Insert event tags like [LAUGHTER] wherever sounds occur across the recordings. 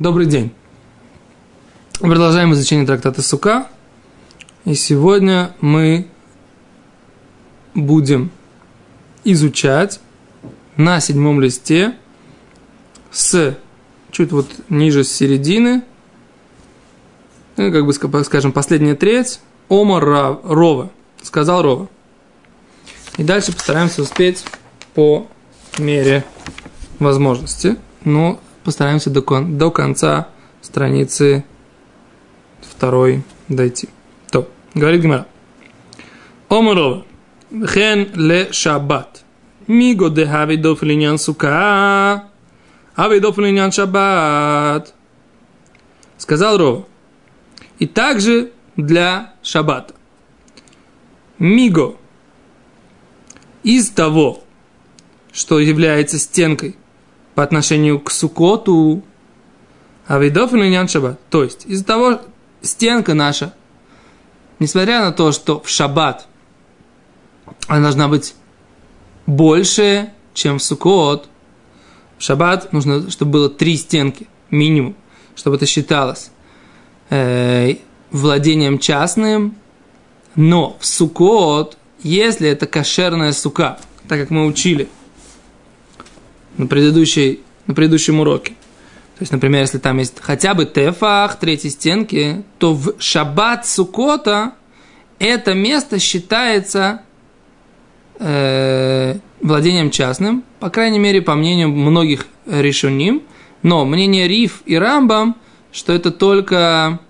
Добрый день. Продолжаем изучение трактата Сука. И сегодня мы будем изучать на седьмом листе с чуть вот ниже середины, ну, как бы скажем, последняя треть, Омар Рова, сказал Рова. И дальше постараемся успеть по мере возможности, но постараемся до, кон- до конца страницы второй дойти. То, говорит Гимара. Омарова. Хен ле шаббат. Миго де хавидов линьян сука. Хавидов линьян шаббат. Сказал Рова. И также для шаббата. Миго. Из того, что является стенкой по отношению к Сукоту, а видов или шаббат. То есть, из-за того, стенка наша, несмотря на то, что в шаббат она должна быть больше, чем в Сукот, в шаббат нужно, чтобы было три стенки, минимум, чтобы это считалось э, владением частным, но в Сукот, если это кошерная сука, так как мы учили – на, предыдущей, на предыдущем уроке. То есть, например, если там есть хотя бы тефах, третьей стенки, то в шаббат сукота это место считается э, владением частным, по крайней мере, по мнению многих решуним, но мнение Риф и Рамбам, что это только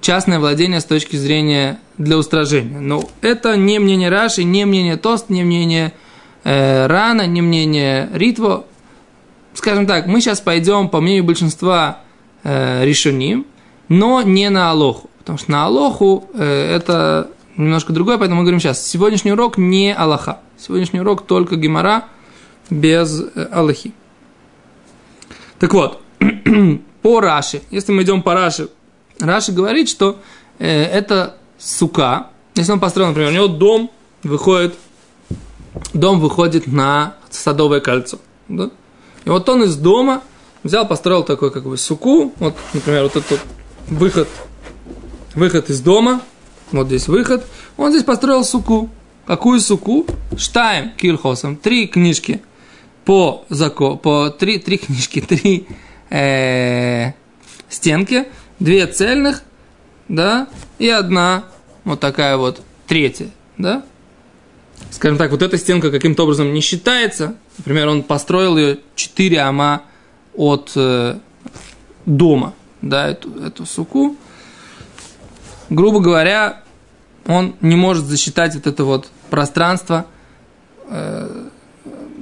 частное владение с точки зрения для устражения. Но это не мнение Раши, не мнение Тост, не мнение э, Рана, не мнение Ритво. Скажем так, мы сейчас пойдем по мнению большинства э, решеним, но не на Алоху. Потому что на Алоху э, это немножко другое, поэтому мы говорим сейчас. Сегодняшний урок не Аллаха. Сегодняшний урок только Гимара без э, Аллахи. Так вот, [CLEARS THROAT] по Раши, если мы идем по Раши, Раши говорит, что э, это сука. Если он построил, например, у него дом выходит дом выходит на Садовое кольцо. Да? И вот он из дома взял, построил такой как бы суку, вот, например, вот этот выход, выход из дома, вот здесь выход, он здесь построил суку. Какую суку? Штайм Кирхосом, три книжки по зако, по три, три книжки, [LAUGHS] три э, стенки, две цельных, да, и одна вот такая вот третья, да, скажем так, вот эта стенка каким-то образом не считается. Например, он построил ее 4 ама от э, дома, да, эту, эту суку. Грубо говоря, он не может засчитать вот это вот пространство э,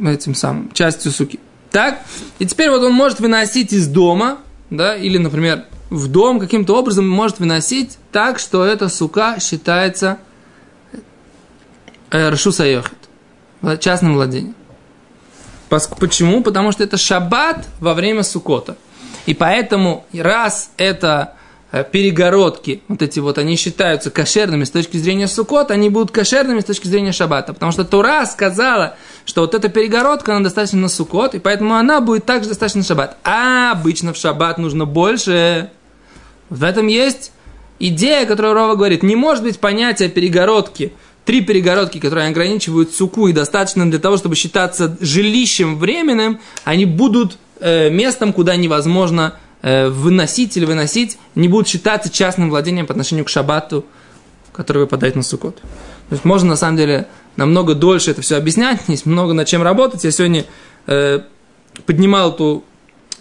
этим самым, частью суки. Так, и теперь вот он может выносить из дома, да, или, например, в дом каким-то образом может выносить так, что эта сука считается Ршуса Йохит. Частным владением. Почему? Потому что это шаббат во время Сукота. И поэтому, раз это э, перегородки, вот эти вот, они считаются кошерными с точки зрения Сукот, они будут кошерными с точки зрения Шаббата. Потому что Тура сказала, что вот эта перегородка, она достаточно на Сукот, и поэтому она будет также достаточно Шаббат. А обычно в Шаббат нужно больше. В этом есть идея, которую Рова говорит. Не может быть понятия перегородки – три перегородки, которые ограничивают суку и достаточно для того, чтобы считаться жилищем временным, они будут э, местом, куда невозможно э, выносить или выносить, не будут считаться частным владением по отношению к шаббату, который выпадает на сукот. То есть можно на самом деле намного дольше это все объяснять, [LAUGHS] есть много над чем работать. Я сегодня э, поднимал эту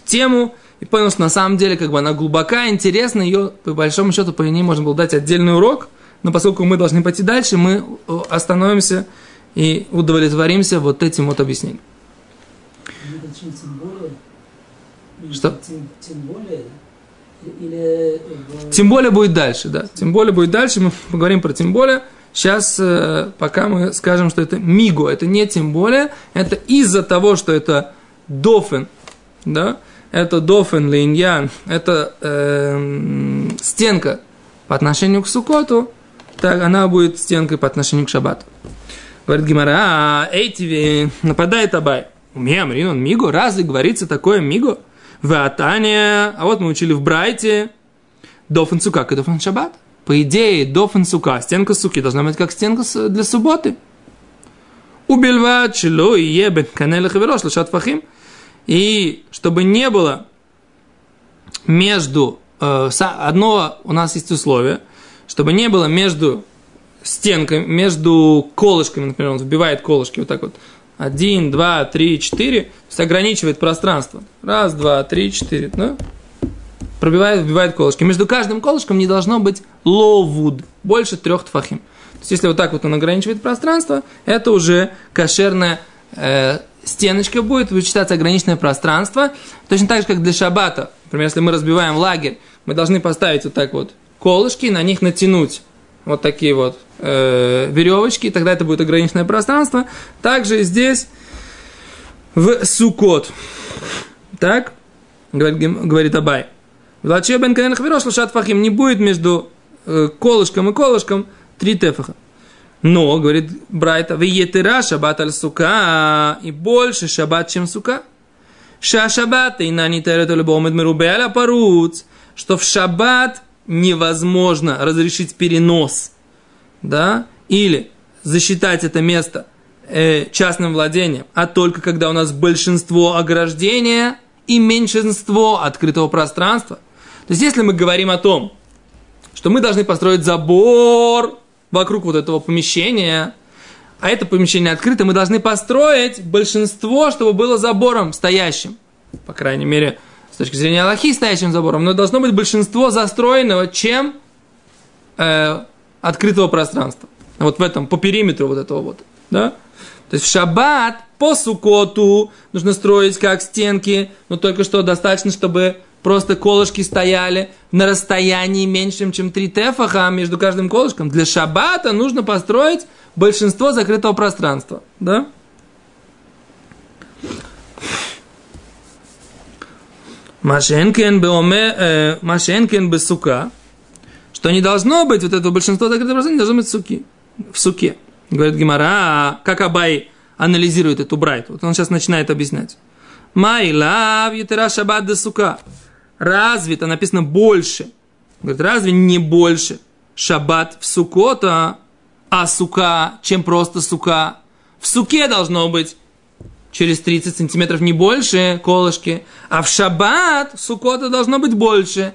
тему и понял, что на самом деле как бы она глубока, интересна, ее по большому счету по ней можно было дать отдельный урок – но поскольку мы должны пойти дальше, мы э, остановимся и удовлетворимся вот этим вот объяснением. Что? Тем более, или... Тем более будет дальше, да. Тем более будет дальше, мы поговорим про тем более. Сейчас, э, пока мы скажем, что это миго, это не тем более, это из-за того, что это дофен, да, это дофен линьян, это э, стенка по отношению к сукоту, так она будет стенкой по отношению к шаббату. Говорит Гимара, а, Эйтиви, нападает Абай. Умея, Амрин, он миго, разве говорится такое миго? В Атане, а вот мы учили в Брайте, дофен сука, и дофен шаббат. По идее, дофен сука, стенка суки должна быть как стенка для субботы. Убельват чело и ебен канелах и верош фахим. И чтобы не было между э, одно у нас есть условие, чтобы не было между стенками, между колышками, например, он вбивает колышки вот так вот, один, два, три, четыре, то есть ограничивает пространство. Раз, два, три, четыре, да? Пробивает, вбивает колышки. Между каждым колышком не должно быть ловуд, больше трех тфахим. То есть, если вот так вот он ограничивает пространство, это уже кошерная э, стеночка будет, будет считаться ограниченное пространство. Точно так же, как для шабата. Например, если мы разбиваем лагерь, мы должны поставить вот так вот колышки, на них натянуть вот такие вот э, веревочки, тогда это будет ограниченное пространство. Также здесь в Сукот. Так, говорит, говорит Абай. Влаче бен Канен Хавирош лошат фахим не будет между э, колышком и колышком три тефаха. Но, говорит Брайта, вы етера шаббат аль сука, и больше шаббат, чем сука. Ша шаббат, и на не терет любомет мерубе аля паруц, что в шаббат невозможно разрешить перенос, да, или засчитать это место э, частным владением, а только когда у нас большинство ограждения и меньшинство открытого пространства. То есть, если мы говорим о том, что мы должны построить забор вокруг вот этого помещения, а это помещение открыто, мы должны построить большинство, чтобы было забором стоящим. По крайней мере, точки зрения Аллахи стоящим забором, но должно быть большинство застроенного, чем э, открытого пространства. Вот в этом, по периметру вот этого вот. Да? То есть в шаббат по сукоту нужно строить как стенки, но только что достаточно, чтобы просто колышки стояли на расстоянии меньшем, чем 3 тефаха между каждым колышком. Для шаббата нужно построить большинство закрытого пространства. Да? Машенкен э, Машенкен сука, что не должно быть вот этого большинства закрытого пространства, не должно быть суки, в суке. Говорит Гимара, как Абай анализирует эту брайту. Вот он сейчас начинает объяснять. Майла ветера шаббат де сука разве это написано больше? Говорит, разве не больше шаббат в сукота, а сука, чем просто сука? В суке должно быть через 30 сантиметров не больше колышки, а в шаббат сукота должно быть больше.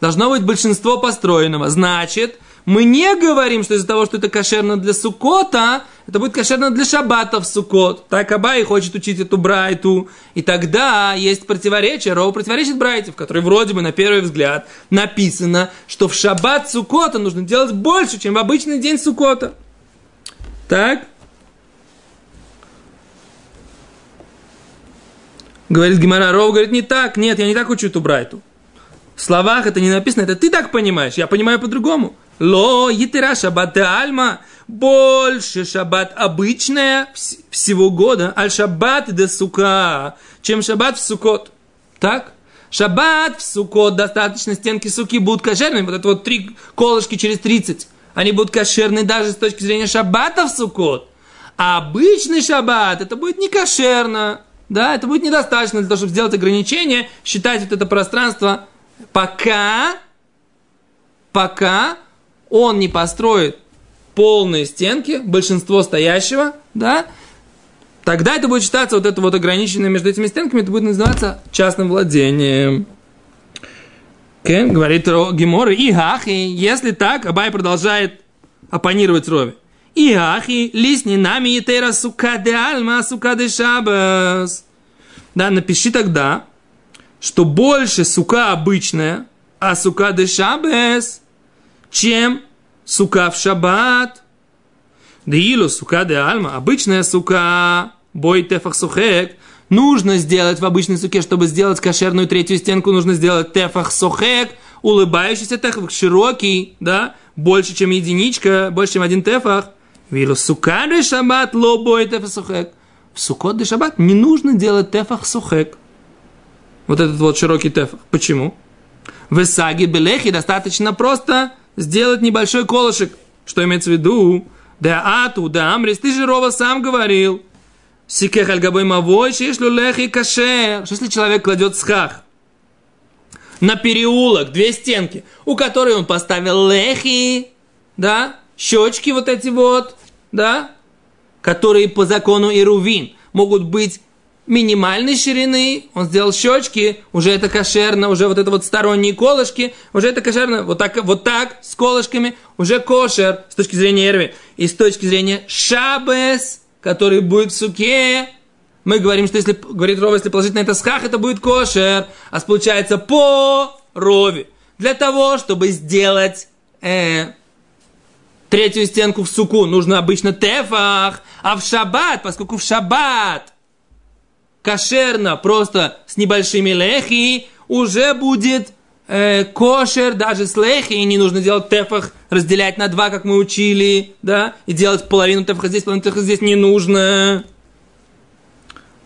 Должно быть большинство построенного. Значит, мы не говорим, что из-за того, что это кошерно для сукота, это будет кошерно для шаббата в сукот. Так Абай хочет учить эту брайту. И тогда есть противоречие, Роу противоречит брайте, в которой вроде бы на первый взгляд написано, что в шаббат сукота нужно делать больше, чем в обычный день сукота. Так? Говорит Гимара, Роу говорит, не так, нет, я не так учу эту брайту. В словах это не написано, это ты так понимаешь, я понимаю по-другому. Ло, етера шаббат альма, больше шаббат обычная всего года, аль шаббат де сука, чем шаббат в сукот. Так? Шаббат в сукот, достаточно стенки суки будут кошерными, вот это вот три колышки через 30, они будут кошерны даже с точки зрения шаббата в сукот. А обычный шаббат, это будет не кошерно, да, это будет недостаточно для того, чтобы сделать ограничение, считать вот это пространство, пока, пока он не построит полные стенки, большинство стоящего, да, тогда это будет считаться вот это вот ограниченное между этими стенками, это будет называться частным владением. Кен, говорит Гемор, и хахи, если так, Абай продолжает оппонировать Рове. И хахи, лисни нами и тера сука де альма, сука де шабас. Да, напиши тогда, что больше сука обычная, а сука де шабас – чем сука в шаббат. Деилу сука де альма, обычная сука, бой тефах сухек, нужно сделать в обычной суке, чтобы сделать кошерную третью стенку, нужно сделать тефах сухек, улыбающийся тефах, широкий, да, больше, чем единичка, больше, чем один тефах. Вилу сука де шаббат, ло бой тефах сухек. В сукот де шаббат не нужно делать тефах сухек. Вот этот вот широкий тефах. Почему? В Исаге Белехи достаточно просто сделать небольшой колышек. Что имеется в виду? Да ату, да амрис, ты же Рова сам говорил. Сикех альгабой мавой, шиш люлех и кашер. Что если человек кладет схах на переулок, две стенки, у которой он поставил лехи, да, щечки вот эти вот, да, которые по закону Ирувин могут быть минимальной ширины, он сделал щечки, уже это кошерно, уже вот это вот сторонние колышки, уже это кошерно, вот так, вот так, с колышками, уже кошер с точки зрения эрви. И с точки зрения шабес, который будет в суке, мы говорим, что если, говорит Рова, если положить на это схах, это будет кошер, а получается по Рове. Для того, чтобы сделать э, третью стенку в суку, нужно обычно тефах, а в шаббат, поскольку в шаббат кошерно просто с небольшими лехи, уже будет э, кошер даже с лехи, и не нужно делать тефах, разделять на два, как мы учили, да, и делать половину тефаха здесь, половину тефаха здесь не нужно.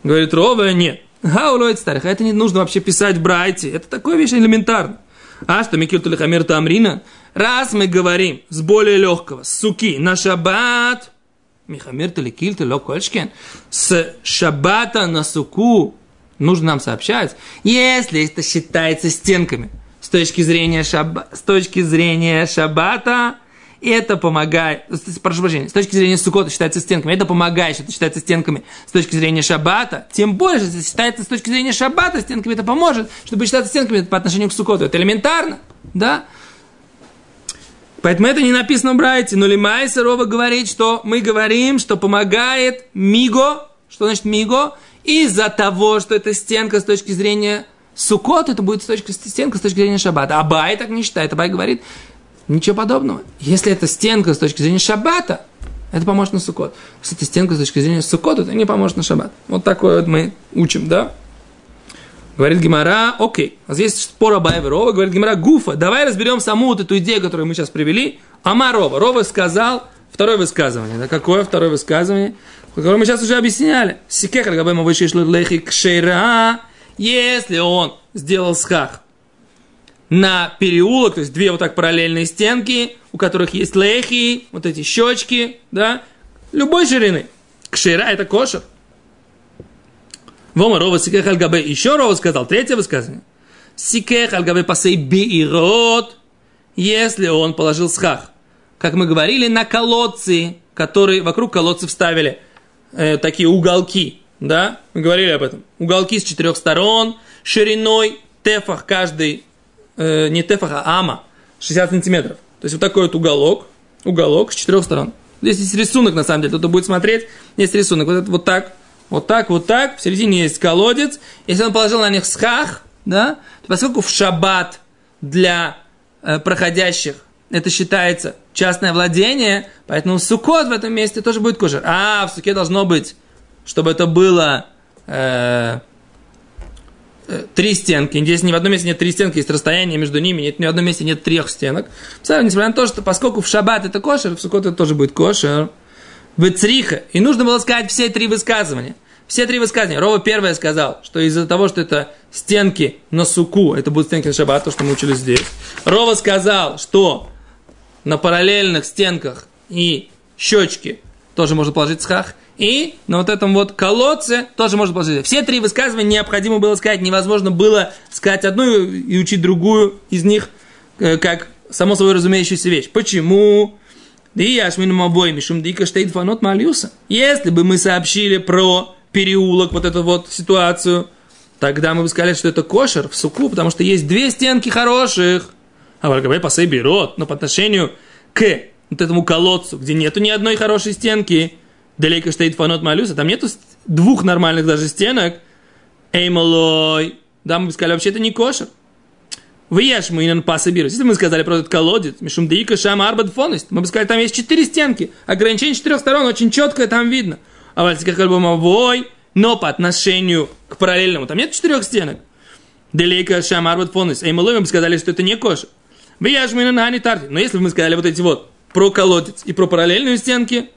Говорит Рова, нет. Хаулоид старых, это не нужно вообще писать в. Это такое вещь элементарно. А что Микир Тулихамир Тамрина? Раз мы говорим с более легкого, суки, на шаббат, Михамир Таликиль Кольшкен, с шаббата на суку, нужно нам сообщать, если это считается стенками, с точки зрения, шаб... с точки зрения шаббата, это помогает, прошу прощения, с точки зрения сукота считается стенками, это помогает, что это считается стенками с точки зрения шаббата, тем больше, если считается с точки зрения шаббата стенками, это поможет, чтобы считаться стенками по отношению к сукоту. Это элементарно, да? Поэтому это не написано в Брайте, но Лимайса Рова говорит, что мы говорим, что помогает Миго, что значит Миго, из-за того, что это стенка с точки зрения Сукот, это будет с точки, стенка с точки зрения Шаббата. А Бай так не считает. Абай говорит, Ничего подобного. Если это стенка с точки зрения шаббата, это поможет на сукот. Если это стенка с точки зрения сукот, это не поможет на шаббат. Вот такое вот мы учим, да? Говорит Гимара, окей. А здесь спор Абаева Рова. Говорит Гимара, Гуфа, давай разберем саму вот эту идею, которую мы сейчас привели. Ама Рова. Сказал, второе высказывание. Да, какое второе высказывание? Которое мы сейчас уже объясняли. Сикехар габема лехи кшейра. Если он сделал схах на переулок, то есть две вот так параллельные стенки, у которых есть лехи, вот эти щечки, да, любой ширины. Кшира это кошер. Вома Рова Сикех Альгабе. Еще Рова сказал, третье высказывание. Сикех Альгабе пасей биирот, если он положил схах. Как мы говорили, на колодцы, которые вокруг колодцев ставили э, такие уголки. Да, мы говорили об этом. Уголки с четырех сторон, шириной тефах каждый э, не тефаха, а ама, 60 сантиметров. То есть вот такой вот уголок, уголок с четырех сторон. Здесь есть рисунок, на самом деле, кто-то будет смотреть, есть рисунок. Вот это вот так, вот так, вот так, в середине есть колодец. Если он положил на них схах, да, то поскольку в шаббат для э, проходящих это считается частное владение, поэтому сукот в этом месте тоже будет кошер. А, в суке должно быть, чтобы это было э, Э, три стенки. Здесь ни в одном месте нет три стенки, есть расстояние между ними, нет, ни в одном месте нет трех стенок. Несмотря на то, что поскольку в шаббат это кошер, в сукот это тоже будет кошер. В цриха. И нужно было сказать все три высказывания. Все три высказывания. Рова первое сказал, что из-за того, что это стенки на суку, это будут стенки на шаббат, то, что мы учили здесь. Рова сказал, что на параллельных стенках и щечки тоже можно положить схах. И на вот этом вот колодце тоже можно положить. Все три высказывания необходимо было сказать. Невозможно было сказать одну и учить другую из них, э, как само собой разумеющаяся вещь. Почему? Если бы мы сообщили про переулок, вот эту вот ситуацию, тогда мы бы сказали, что это кошер в суку, потому что есть две стенки хороших. А в пасей берет, но по отношению к вот этому колодцу, где нету ни одной хорошей стенки, Далеко стоит фанот малюса, там нету двух нормальных даже стенок. Эй, малой. Да, мы бы сказали, вообще это не кошер. Вы ешь мы инан пасабирус. Если мы сказали про этот колодец, мишум деика шам арбат фоность, мы бы сказали, там есть четыре стенки. Ограничение четырех сторон очень четко там видно. А вальцы как бы вой, но по отношению к параллельному, там нет четырех стенок. Делейка шам арбат фоность. Эй, мы сказали, что это не тарти. Но если бы мы сказали вот эти вот про колодец и про параллельные стенки,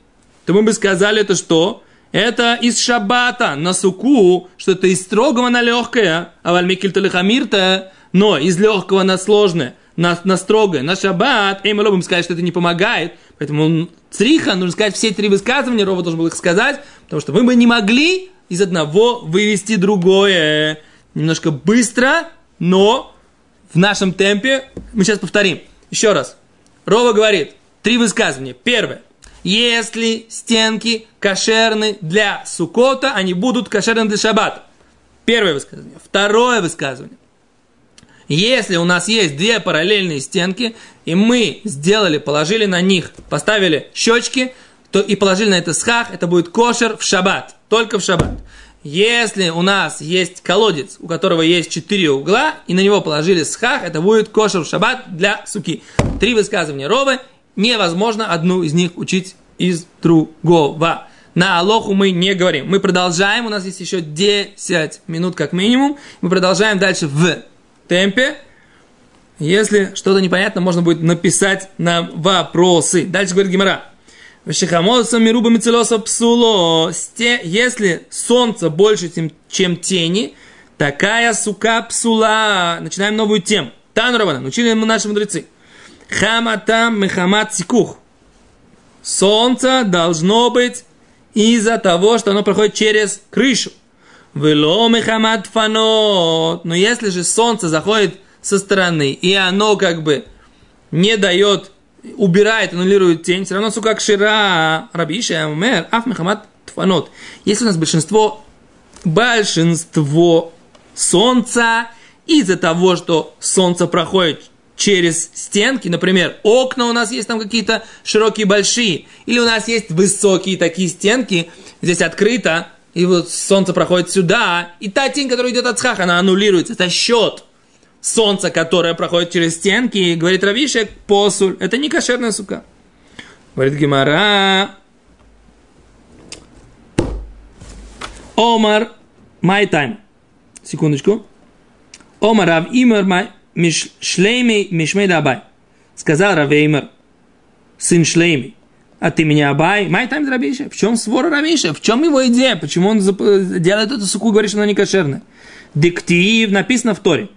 то мы бы сказали это что? Это из шаббата на суку, что это из строгого на легкое, а вальмикель талихамирта, но из легкого на сложное, на, на строгое, на шаббат, и мы любим сказать, что это не помогает. Поэтому цриха, нужно сказать все три высказывания, Рова должен был их сказать, потому что мы бы не могли из одного вывести другое. Немножко быстро, но в нашем темпе. Мы сейчас повторим. Еще раз. Рова говорит, три высказывания. Первое. Если стенки кошерны для сукота, они будут кошерны для шаббата. Первое высказывание. Второе высказывание. Если у нас есть две параллельные стенки, и мы сделали, положили на них, поставили щечки, то и положили на это схах, это будет кошер в шаббат, только в шаббат. Если у нас есть колодец, у которого есть четыре угла, и на него положили схах, это будет кошер в шаббат для суки. Три высказывания Ровы, невозможно одну из них учить из другого. На Алоху мы не говорим. Мы продолжаем, у нас есть еще 10 минут как минимум. Мы продолжаем дальше в темпе. Если что-то непонятно, можно будет написать нам вопросы. Дальше говорит Гимара. Вешихамоса мируба мицелоса псуло. Если солнце больше, чем тени, такая сука псула. Начинаем новую тему. Тану Равана, научили мы наши мудрецы. Хаматам мехамат сикух. Солнце должно быть из-за того, что оно проходит через крышу. Фанот. Но если же солнце заходит со стороны, и оно как бы не дает, убирает, аннулирует тень, все равно, сука, кшира, рабиша, умер, аф мехамат фанот. Если у нас большинство, большинство солнца, из-за того, что солнце проходит через стенки, например, окна у нас есть там какие-то широкие, большие, или у нас есть высокие такие стенки, здесь открыто, и вот солнце проходит сюда, и та тень, которая идет от схаха, она аннулируется. Это счет солнца, которое проходит через стенки, и говорит Равишек, посуль. Это не кошерная сука. Говорит Гимара. Омар, my time. Секундочку. Омар Рав Имар Шлейми Мишмей Абай. Сказал Рав Имар, сын Шлейми а ты меня Абай, май тайм Рабиша. В чем свора Рабиша? В чем его идея? Почему он делает эту суку и говорит, что она не кошерная? Диктив написано в Торе.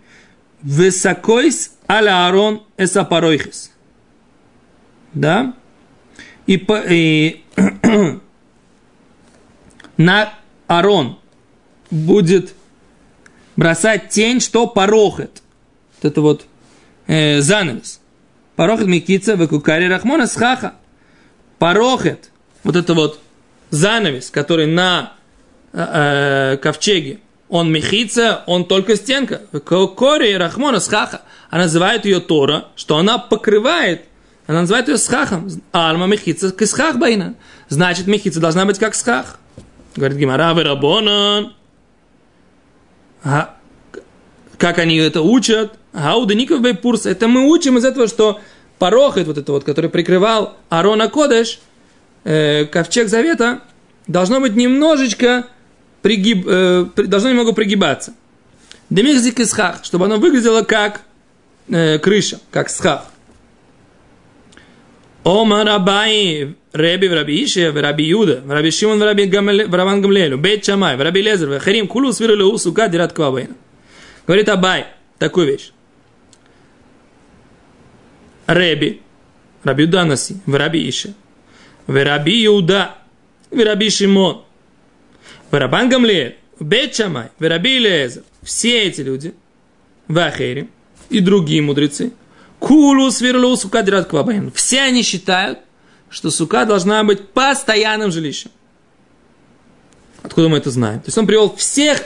Высокойс аля Аарон эсапаройхис. Да? И, по, и [CLEARS THROAT] на Арон будет бросать тень, что порохет. Вот это вот э, занавес. Порохет микица выкукари рахмона схаха порохет, вот это вот занавес, который на э, э, ковчеге, он мехица, он только стенка. Кори Рахмона схаха. Она называет ее Тора, что она покрывает, она называет ее схахом. Альма мехица схах байна. Значит, мехица должна быть как схах. Говорит Гимара, вы рабонан. А, как они это учат? Гауда Ников Бейпурс. Это мы учим из этого, что порохет вот это вот, который прикрывал Арона Кодеш, э, ковчег завета, должно быть немножечко пригиб, э, должно немного пригибаться. Демихзик и схах, чтобы оно выглядело как э, крыша, как схах. Омар Абай, Реби в Раби Ише, в Раби Юда, в Раби Шимон, в Раби Раван Гамлелю, Бейт Шамай, в Раби Лезер, в Харим, Кулу свирили усука дират квабейна. Говорит Абай, такую вещь. Реби, Раби Юданаси, в Раби Ише, в Раби Иуда, в Раби Шимон, в Рабан Гамлиэль, в Бет Раби Лезер. Все эти люди, в Ахере и другие мудрецы, Кулу сверлу сука дират квабайн. Все они считают, что сука должна быть постоянным жилищем. Откуда мы это знаем? То есть он привел всех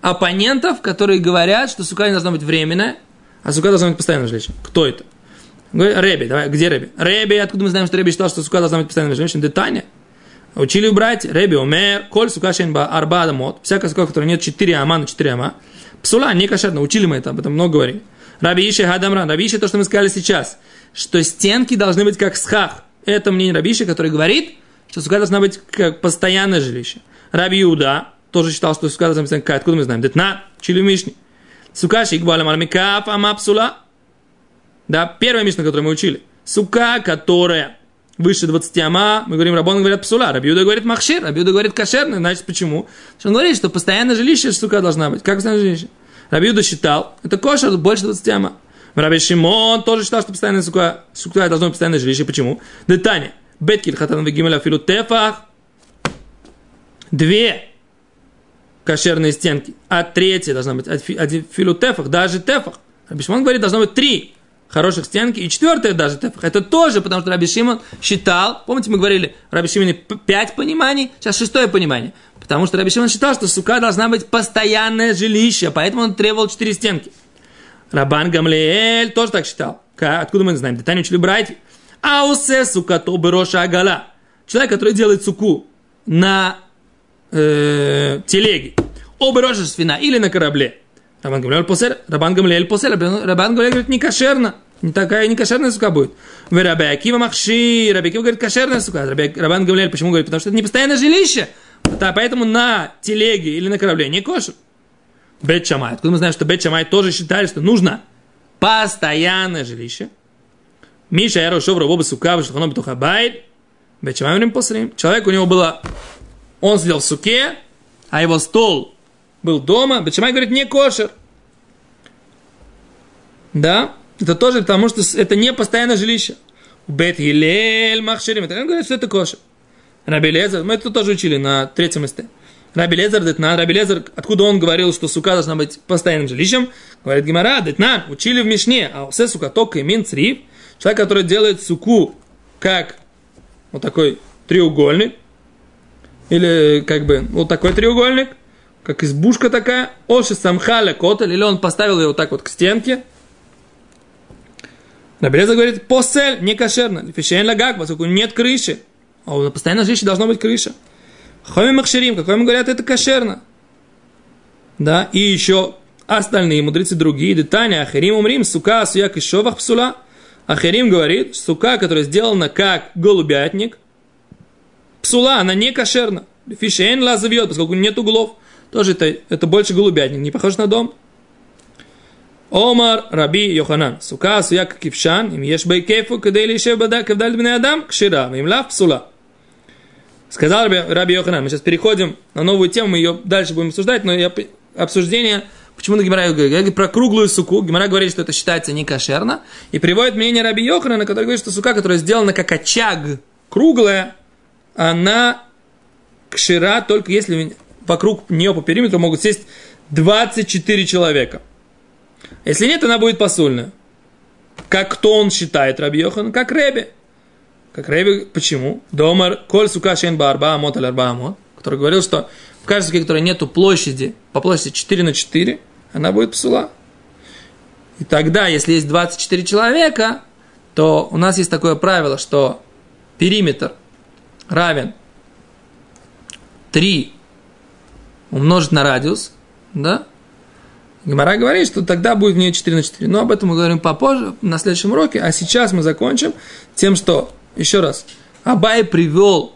оппонентов, которые говорят, что сука не должна быть временная, а сука должна быть постоянным жилищем. Кто это? Реби, давай, где Реби? Реби, откуда мы знаем, что Реби считал, что сука должна быть постоянно женщиной? Детание. Учили убрать Реби, умер, коль сука шенба арба адамот. Всякая сука, в которой нет 4 ама на 4 ама. Псула, не кошерно. Учили мы это, об этом много говорили. Раби Иши Хадамран. Раби Иши, то, что мы сказали сейчас, что стенки должны быть как схах. Это мнение Раби Иши, который говорит, что сука должна быть как постоянное жилище. Раби Иуда тоже считал, что сука должна быть как, откуда мы знаем? Детна, чили Мишни. Сука шикбалам армикаф амапсула. Да, первая мишна, которую мы учили. Сука, которая выше 20 ама, мы говорим, Рабон говорят псула, Рабиуда говорит махшир, Рабиуда говорит кошерный, значит почему? Что он говорит, что постоянное жилище сука должна быть. Как постоянное жилище? Рабиуда считал, это кошер больше 20 ама. Раби Шимон тоже считал, что постоянное сука, сука должно быть постоянное жилище. Почему? Детание. Беткиль хатан вегимеля филу тефах. Две кошерные стенки, а третья должна быть от филу тефах, даже тефах Раби Шимон говорит, должно быть три хороших стенки, и четвертая даже тефах. Это тоже, потому что Раби Шимон считал, помните, мы говорили, Раби Шимоне пять пониманий, сейчас шестое понимание. Потому что Раби Шимон считал, что сука должна быть постоянное жилище, поэтому он требовал четыре стенки. Рабан Гамлиэль тоже так считал. Откуда мы знаем? Детально учили братья. Аусе сука то роша агала. Человек, который делает суку на э, телеге, оба роша свина или на корабле. Рабан Гамлиэль посель, Рабан Гамлиэль посель, Рабан Гамлиэль говорит, не кошерно. Не такая не кошерная сука будет. В Раби Акива Махши, Раби Акива говорит, кошерная сука. Раби, Рабан Гамлиэль почему говорит? Потому что это не постоянное жилище. Да, поэтому на телеге или на корабле не кошер. Бет Шамай. Откуда мы знаем, что Бет Шамай тоже считали, что нужно постоянное жилище. Миша Яро Шовра Боба Сука, что он битуха байт. Бет Шамай. Человек у него было, он сидел в суке, а его стол был дома. Бет Шамай говорит, не кошер. Да, это тоже потому, что это не постоянное жилище. Бет Елель Махширим. Это говорит, что это кошер. Раби Лезер, мы это тоже учили на третьем листе. Раби Лезер, Детнан, Раби Лезер, откуда он говорил, что сука должна быть постоянным жилищем? Говорит Гимара, Детнан, учили в Мишне, а все сука только и мин црив, человек, который делает суку как вот такой треугольник, или как бы вот такой треугольник, как избушка такая, оши самхаля котель, или он поставил ее вот так вот к стенке, Рабелеза говорит, посель, не кошерно, фишен лагак, поскольку нет крыши, а у постоянной жилище должна быть крыша. Хоми махширим, как вам говорят, это кошерно. Да, и еще остальные мудрецы другие, детания, ахерим умрим, сука, суяк и шовах псула. Ахерим говорит, сука, которая сделана как голубятник, псула, она не кошерна. Фишейн ла завьет, поскольку нет углов. Тоже это, это больше голубятник, не похож на дом. Омар Раби Йоханан, сука, суяк кипшан, им ешь бейкефу, кадей лишев бада, кавдаль бне адам, кшира, им лав псула. Сказал Раби, Раби Йоханан. Мы сейчас переходим на новую тему, мы ее дальше будем обсуждать, но я, обсуждение, почему на Гимара говорит, про круглую суку. Гимара говорит, что это считается не кошерно. И приводит мнение Раби Йоханана, который говорит, что сука, которая сделана как очаг, круглая, она кшира только если вокруг нее по периметру могут сесть 24 человека. Если нет, она будет посольная. Как кто он считает, Раби Йохан? Как Ребе. Как Рэби, почему? Домар, коль сука шен барба амот аль арба амот, который говорил, что в каждой суке, которой нету площади, по площади 4 на 4, она будет псула. И тогда, если есть 24 человека, то у нас есть такое правило, что периметр равен 3 умножить на радиус, да? Гимара говорит, что тогда будет в нее 4 на 4. Но об этом мы говорим попозже, на следующем уроке. А сейчас мы закончим тем, что еще раз, Абай привел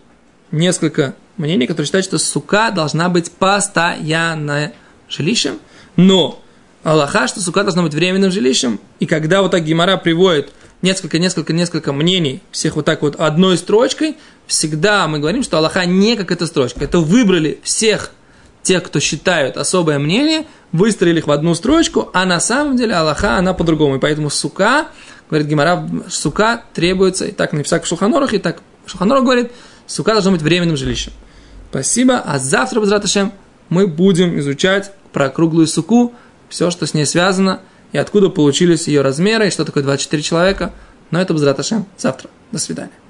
несколько мнений, которые считают, что сука должна быть постоянным жилищем, но Аллаха, что сука должна быть временным жилищем, и когда вот так Гимара приводит несколько, несколько, несколько мнений, всех вот так вот одной строчкой, всегда мы говорим, что Аллаха не как эта строчка. Это выбрали всех тех, кто считают особое мнение, выстроили их в одну строчку, а на самом деле Аллаха, она по-другому. И поэтому сука говорит Гимара, сука требуется, и так написано в Шуханорах, и так Шуханорах говорит, сука должна быть временным жилищем. Спасибо, а завтра, Базраташем, мы будем изучать про круглую суку, все, что с ней связано, и откуда получились ее размеры, и что такое 24 человека. Но это Базраташем завтра. До свидания.